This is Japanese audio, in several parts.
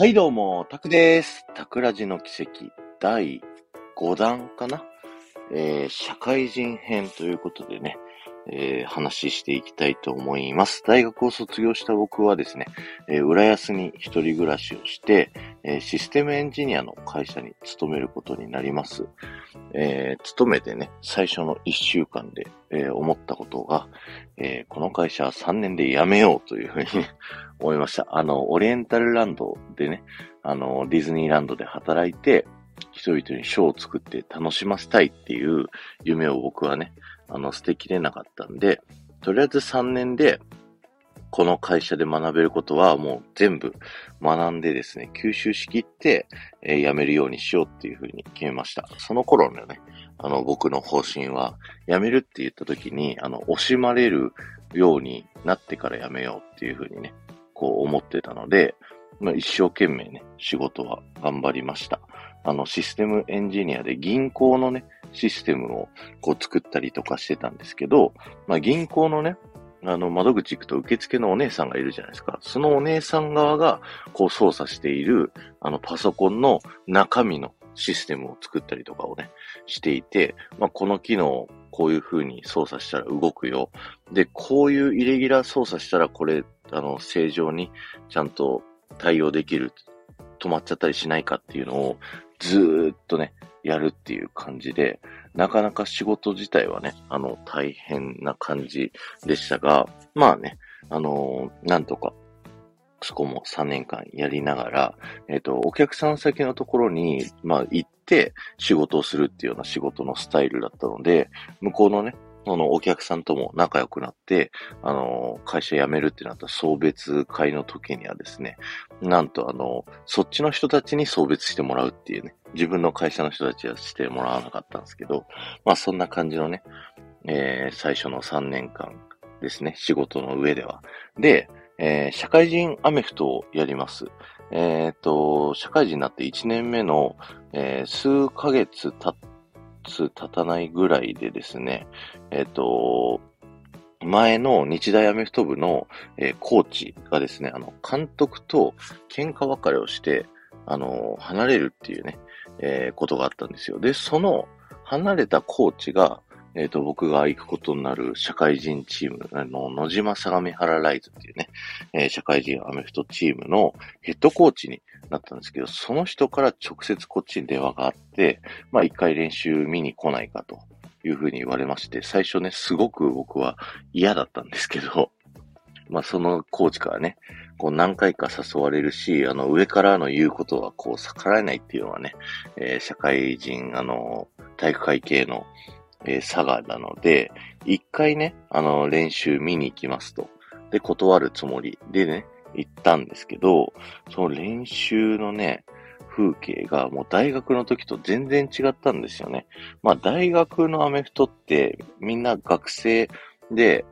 はい、どうも、タクです。タクラジの奇跡、第5弾かなえー、社会人編ということでね、えー、話していきたいと思います。大学を卒業した僕はですね、えー、浦安に一人暮らしをして、えーシステムエンジニアの会社に勤めることになります。えー勤めてね、最初の1週間で、えー思ったことが、えーこの会社は3年で辞めようというふうに思いました。あの、オリエンタルランドでね、あの、ディズニーランドで働いて、人々にショーを作って楽しませたいっていう夢を僕はね、あの、捨てきれなかったんで、とりあえず3年で、この会社で学べることはもう全部学んでですね、吸収しきって、えー辞めるようにしようっていうふうに決めました。その頃のね、あの、僕の方針は、辞めるって言った時に、あの、惜しまれるようになってから辞めようっていうふうにね、こう思ってたので、まあ、一生懸命ね、仕事は頑張りました。あの、システムエンジニアで銀行のね、システムをこう作ったりとかしてたんですけど、まあ、銀行のね、あの、窓口行くと受付のお姉さんがいるじゃないですか。そのお姉さん側が、こう操作している、あの、パソコンの中身のシステムを作ったりとかをね、していて、まあ、この機能、こういう風に操作したら動くよ。で、こういうイレギュラー操作したら、これ、あの、正常にちゃんと対応できる。止まっちゃったりしないかっていうのを、ずーっとね、やるっていう感じで、なかなか仕事自体はね、あの、大変な感じでしたが、まあね、あのーなんとか、そこも3年間やりながら、えっ、と、お客さん先のところに、まあ、行って仕事をするっていうような仕事のスタイルだったので、向こうのね、そのお客さんとも仲良くなって、あの会社辞めるってなった送別会の時にはですね、なんとあの、そっちの人たちに送別してもらうっていうね、自分の会社の人たちはしてもらわなかったんですけど、まあそんな感じのね、えー最初の3年間ですね、仕事の上では。で、えー社会人アメフトをやります。えっ、と、社会人になって1年目の、えー数ヶ月経つ、経たないぐらいでですね、えっ、と、前の日大アメフト部の、えコーチがですね、あの、監督と喧嘩別れをして、あの、離れるっていうね、えことがあったんですよ。で、その、離れたコーチが、えっ、と、僕が行くことになる社会人チーム、あの、野島相模原ライズっていうね、えー社会人アメフトチームのヘッドコーチになったんですけど、その人から直接こっちに電話があって、まあ、一回練習見に来ないかというふうに言われまして、最初ね、すごく僕は嫌だったんですけど、まあ、そのコーチからね、こう何回か誘われるし、あの、上からの言うことはこう逆らえないっていうのはね、えー社会人、あの、体育会系の、えー佐賀なので、一回ね、あの、練習見に行きますと。で、断るつもりでね、行ったんですけど、その練習のね、風景がもう大学の時と全然違ったんですよね。まあ大学のアメフトってみんな学生で、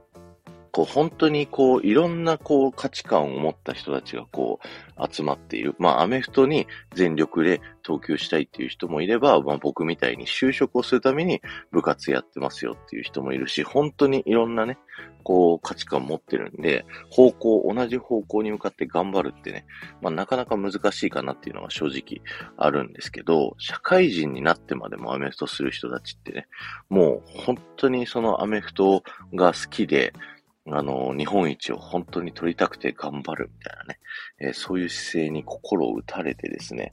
こう本当にこういろんなこう価値観を持った人たちがこう集まっている。まあアメフトに全力で投球したいっていう人もいれば、まあ僕みたいに就職をするために部活やってますよっていう人もいるし、本当にいろんなね、こう価値観を持ってるんで、方向、同じ方向に向かって頑張るってね、まあなかなか難しいかなっていうのが正直あるんですけど、社会人になってまでもアメフトする人たちってね、もう本当にそのアメフトが好きで、あの、日本一を本当に取りたくて頑張るみたいなね、えーそういう姿勢に心を打たれてですね、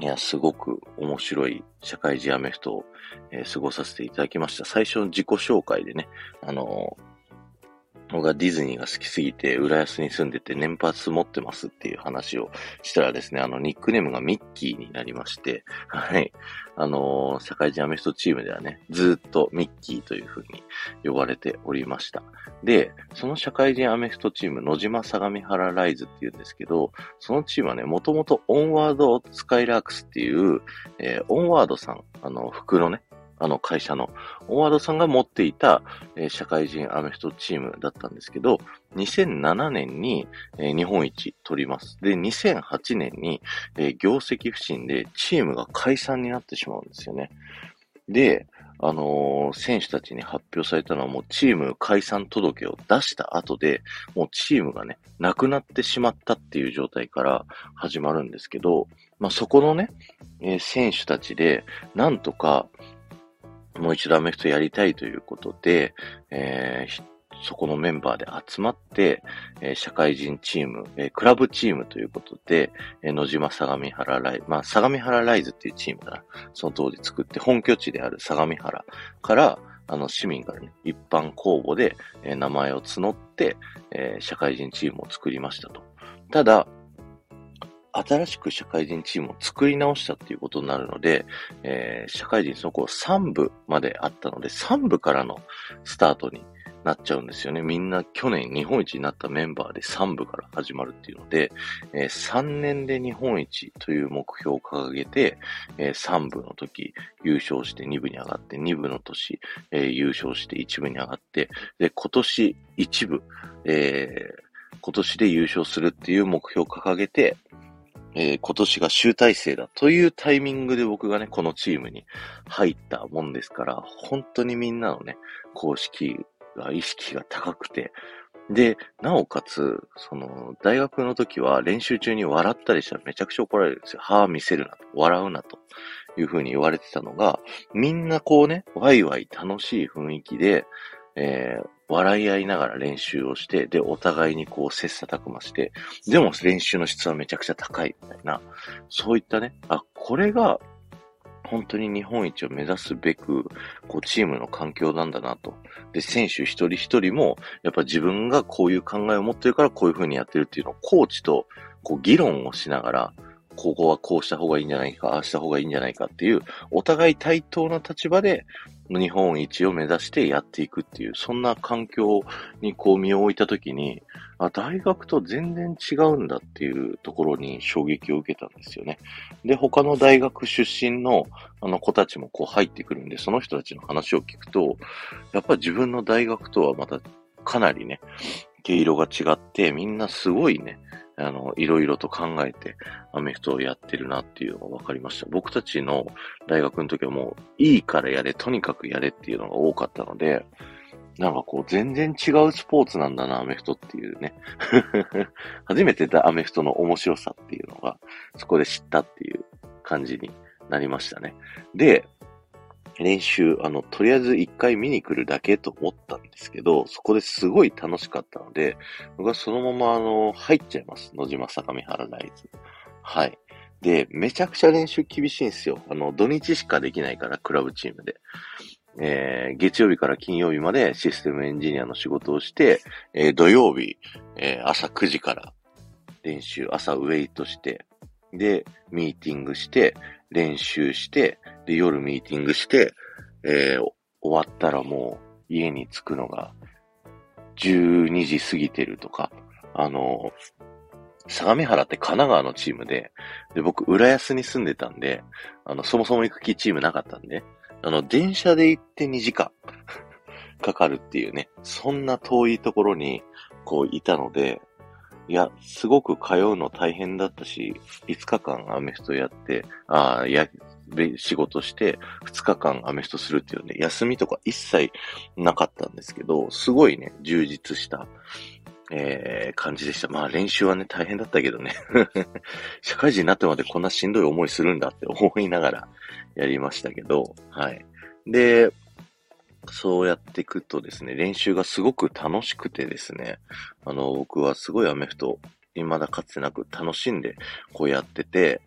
いや、すごく面白い社会人アメフトを、えー過ごさせていただきました。最初の自己紹介でね、あの僕がディズニーが好きすぎて、浦安に住んでて年パス持ってますっていう話をしたらですね、あの、ニックネームがミッキーになりまして、はい。あのー社会人アメフトチームではね、ずっとミッキーという風に呼ばれておりました。で、その社会人アメフトチーム、野島相模原ライズっていうんですけど、そのチームはね、もともとオンワードスカイラークスっていう、えーオンワードさん、あの、服のね、あの会社の、オンワードさんが持っていた、えー社会人アメフトチームだったんですけど、2007年に、えー日本一取ります。で、2008年に、えー業績不振でチームが解散になってしまうんですよね。で、あのー、選手たちに発表されたのはもうチーム解散届を出した後で、もうチームがね、なくなってしまったっていう状態から始まるんですけど、まあ、そこのね、えー、選手たちで、なんとか、もう一度アメフトやりたいということで、えー、そこのメンバーで集まって、えー、社会人チーム、えー、クラブチームということで、えー、野島相模原ライズ、まあ、相模原ライズっていうチームが、その当時作って、本拠地である相模原から、あの、市民からね、一般公募で、えー、名前を募って、えー、社会人チームを作りましたと。ただ、新しく社会人チームを作り直したっていうことになるので、えー、社会人その頃3部まであったので、3部からのスタートになっちゃうんですよね。みんな去年日本一になったメンバーで3部から始まるっていうので、えー、3年で日本一という目標を掲げて、えー、3部の時優勝して2部に上がって、2部の年、えー、優勝して1部に上がって、で、今年1部、えー、今年で優勝するっていう目標を掲げて、えー、今年が集大成だというタイミングで僕がね、このチームに入ったもんですから、本当にみんなのね、公式が意識が高くて、で、なおかつ、その、大学の時は練習中に笑ったりしたらめちゃくちゃ怒られるんですよ。歯見せるなと、笑うなと。いう風に言われてたのが、みんなこうね、ワイワイ楽しい雰囲気で、えー、笑い合いながら練習をして、で、お互いにこう切磋琢磨して、でも練習の質はめちゃくちゃ高いみたいな、そういったね、あ、これが本当に日本一を目指すべく、こう、チームの環境なんだなと。で、選手一人一人も、やっぱ自分がこういう考えを持ってるからこういう風にやってるっていうのを、コーチと、こう、議論をしながら、ここはこうした方がいいんじゃないか、ああした方がいいんじゃないかっていう、お互い対等な立場で、日本一を目指してやっていくっていう、そんな環境にこう身を置いたときに、あ、大学と全然違うんだっていうところに衝撃を受けたんですよね。で、他の大学出身のあの子たちもこう入ってくるんで、その人たちの話を聞くと、やっぱ自分の大学とはまたかなりね、毛色が違って、みんなすごいね、あの、いろいろと考えて、アメフトをやってるなっていうのが分かりました。僕たちの大学の時はもう、いいからやれ、とにかくやれっていうのが多かったので、なんかこう、全然違うスポーツなんだな、アメフトっていうね。初めてだ、アメフトの面白さっていうのが、そこで知ったっていう感じになりましたね。で、練習、あの、とりあえず一回見に来るだけと思ったんですけど、そこですごい楽しかったので、僕はそのまま、あの、入っちゃいます。野島坂見原ライズ。はい。で、めちゃくちゃ練習厳しいんですよ。あの、土日しかできないから、クラブチームで。えー、月曜日から金曜日までシステムエンジニアの仕事をして、えー、土曜日、えー、朝9時から練習、朝ウェイトして、で、ミーティングして、練習して、で、夜ミーティングして、えー、終わったらもう家に着くのが12時過ぎてるとか、あの、相模原って神奈川のチームで、で、僕、浦安に住んでたんで、あの、そもそも行く気チームなかったんで、あの、電車で行って2時間 かかるっていうね、そんな遠いところに、こう、いたので、いや、すごく通うの大変だったし、5日間アメフトやって、ああ、や、仕事して、2日間アメフトするっていうね、休みとか一切なかったんですけど、すごいね、充実した、えー、感じでした。まあ練習はね、大変だったけどね。社会人になってまでこんなしんどい思いするんだって思いながらやりましたけど、はい。で、そうやっていくとですね、練習がすごく楽しくてですね、あの、僕はすごいアメフト、未だかつてなく楽しんでこうやってて、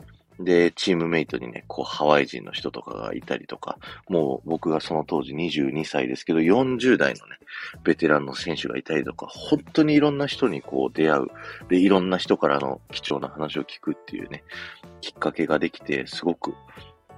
で、チームメイトにね、こう、ハワイ人の人とかがいたりとか、もう僕がその当時22歳ですけど、40代のね、ベテランの選手がいたりとか、本当にいろんな人にこう出会う。で、いろんな人からの貴重な話を聞くっていうね、きっかけができて、すごく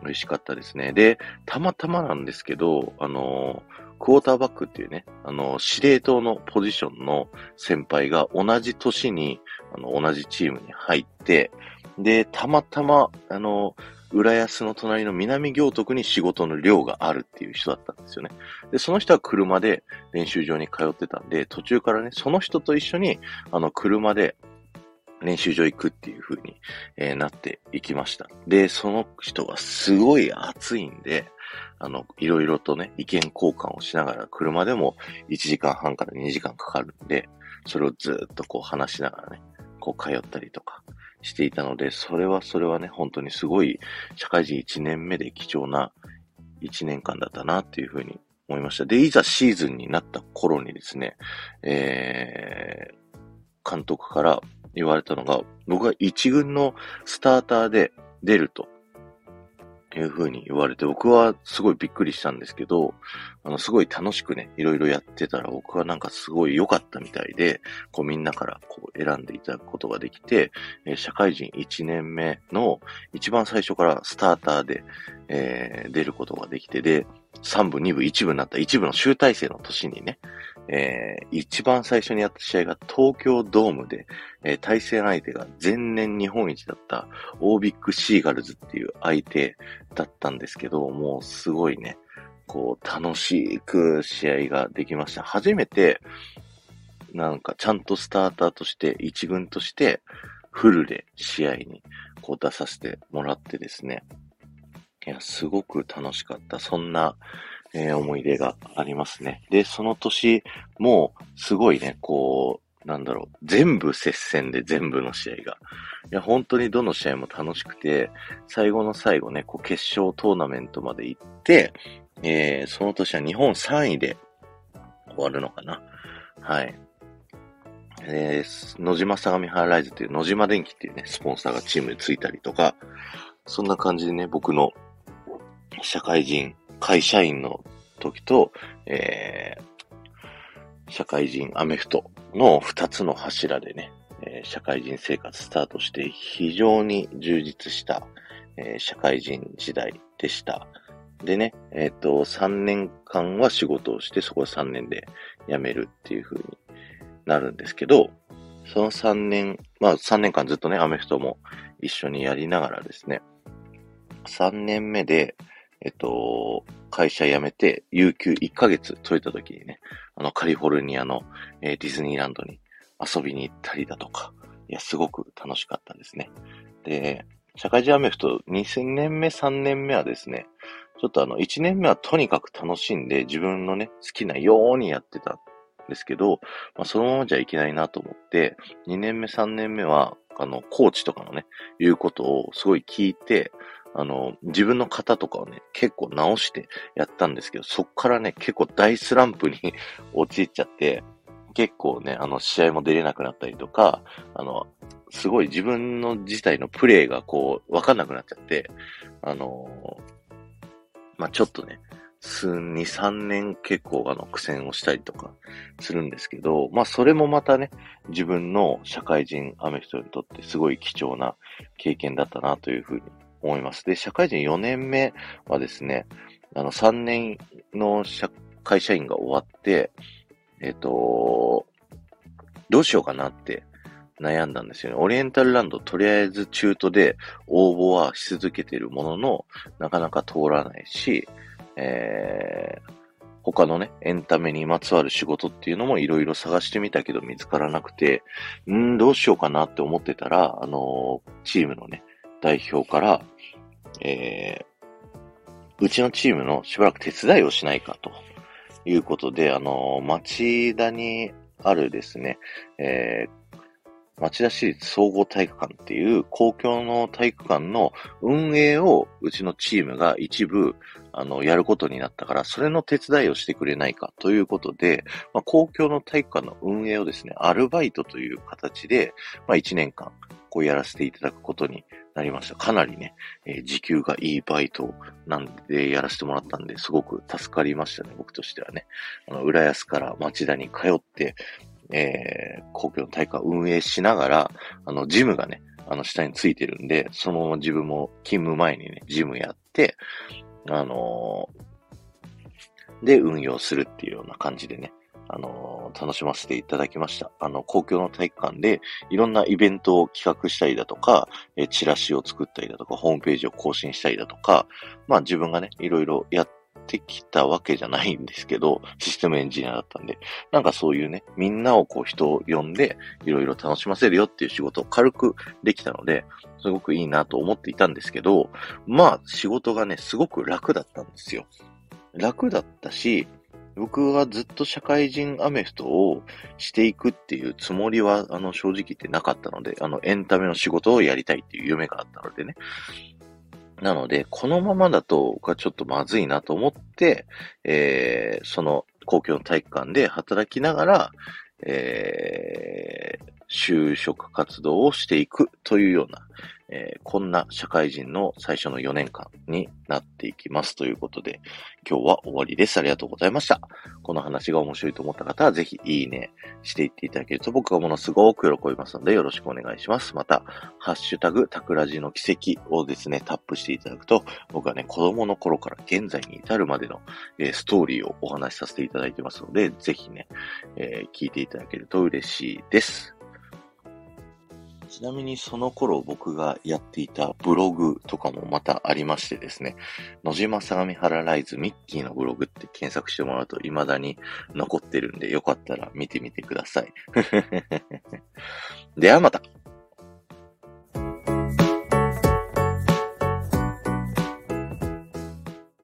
嬉しかったですね。で、たまたまなんですけど、あの、クォーターバックっていうね、あの、司令塔のポジションの先輩が同じ年に、あの、同じチームに入って、で、たまたま、あの、浦安の隣の南行徳に仕事の量があるっていう人だったんですよね。で、その人は車で練習場に通ってたんで、途中からね、その人と一緒に、あの、車で練習場行くっていう風に、えー、なっていきました。で、その人がすごい熱いんで、あの、いろいろとね、意見交換をしながら、車でも1時間半から2時間かかるんで、それをずっとこう話しながらね、こう通ったりとかしていたので、それはそれはね、本当にすごい社会人1年目で貴重な1年間だったなっていうふうに思いました。で、いざシーズンになった頃にですね、えー、監督から言われたのが、僕が1軍のスターターで出ると。いう風に言われて、僕はすごいびっくりしたんですけど、あの、すごい楽しくね、いろいろやってたら僕はなんかすごい良かったみたいで、こうみんなからこう選んでいただくことができて、え、社会人1年目の一番最初からスターターで、えー、出ることができて、で、3部、2部、1部になった1部の集大成の年にね、えー、一番最初にやった試合が東京ドームで、えー、対戦相手が前年日本一だったオービックシーガルズっていう相手だったんですけど、もうすごいね、こう楽しく試合ができました。初めて、なんかちゃんとスターターとして一軍としてフルで試合にこう出させてもらってですね。いや、すごく楽しかった。そんな、えー、思い出がありますね。で、その年も、すごいね、こう、なんだろう、全部接戦で全部の試合が。いや、本当にどの試合も楽しくて、最後の最後ね、こう決勝トーナメントまで行って、えー、その年は日本3位で終わるのかな。はい。えー、野島相模原ライズっていう野島電機っていうね、スポンサーがチームについたりとか、そんな感じでね、僕の社会人会社員の時と、えー、社会人アメフトの二つの柱でね、え、社会人生活スタートして非常に充実した、えー、社会人時代でした。でね、えっ、ー、と、3年間は仕事をして、そこは3年で辞めるっていう風になるんですけど、その3年、まあ3年間ずっとね、アメフトも一緒にやりながらですね、3年目で、えっと、会社辞めて、有給1ヶ月取れた時にね、あの、カリフォルニアの、えー、ディズニーランドに遊びに行ったりだとか、いや、すごく楽しかったですね。で、社会人アメフト2000年目、3年目はですね、ちょっとあの、1年目はとにかく楽しんで自分のね、好きなようにやってたんですけど、まあ、そのままじゃいけないなと思って、2年目、3年目は、あの、コーチとかのね、言うことをすごい聞いて、あの、自分の型とかをね、結構直してやったんですけど、そっからね、結構大スランプに 陥っちゃって、結構ね、あの、試合も出れなくなったりとか、あの、すごい自分の自体のプレイがこう、わかんなくなっちゃって、あのまあ、ちょっとね、数、2、3年結構あの苦戦をしたりとかするんですけど、まあそれもまたね、自分の社会人アメフトにとってすごい貴重な経験だったなというふうに思います。で、社会人4年目はですね、あの、3年の会社員が終わって、えっ、と、どうしようかなって悩んだんですよね。オリエンタルランド、とりあえず中途で応募はし続けているものの、なかなか通らないし、えー、他のね、エンタメにまつわる仕事っていうのもいろいろ探してみたけど見つからなくて、んどうしようかなって思ってたら、あのー、チームのね、代表から、えー、うちのチームのしばらく手伝いをしないかということで、あの、町田にあるですね、えー、町田市立総合体育館っていう公共の体育館の運営をうちのチームが一部、あの、やることになったから、それの手伝いをしてくれないかということで、まあ、公共の体育館の運営をですね、アルバイトという形で、まあ、1年間、こうやらせていただくことになりました。かなりね、えー、時給がいいバイトなんでやらせてもらったんで、すごく助かりましたね、僕としてはね。あの、浦安から町田に通って、えー、公共の体育館運営しながら、あの、ジムがね、あの、下についてるんで、そのまま自分も勤務前にね、ジムやって、あのー、で、運用するっていうような感じでね、あの、楽しませていただきました。あの、公共の体育館で、いろんなイベントを企画したりだとか、えチラシを作ったりだとか、ホームページを更新したりだとか、まあ自分がね、いろいろやっってきたわけじゃないんですけど、システムエンジニアだったんで、なんかそういうね、みんなをこう人を呼んで、いろいろ楽しませるよっていう仕事を軽くできたので、すごくいいなと思っていたんですけど、まあ仕事がね、すごく楽だったんですよ。楽だったし、僕はずっと社会人アメフトをしていくっていうつもりは、あの、正直言ってなかったので、あの、エンタメの仕事をやりたいっていう夢があったのでね。なので、このままだと僕はちょっとまずいなと思って、えー、その公共の体育館で働きながら、えー、就職活動をしていくというような、えー、こんな社会人の最初の4年間になっていきますということで、今日は終わりです。ありがとうございました。この話が面白いと思った方は、ぜひいいねしていっていただけると僕はものすごく喜びますので、よろしくお願いします。また、ハッシュタグ、タクラジの奇跡をですね、タップしていただくと、僕はね、子供の頃から現在に至るまでの、えー、ストーリーをお話しさせていただいてますので、ぜひね、えー、聞いていただけると嬉しいです。ちなみにその頃僕がやっていたブログとかもまたありましてですね、野島相模原ライズミッキーのブログって検索してもらうと未だに残ってるんでよかったら見てみてください。ではまた。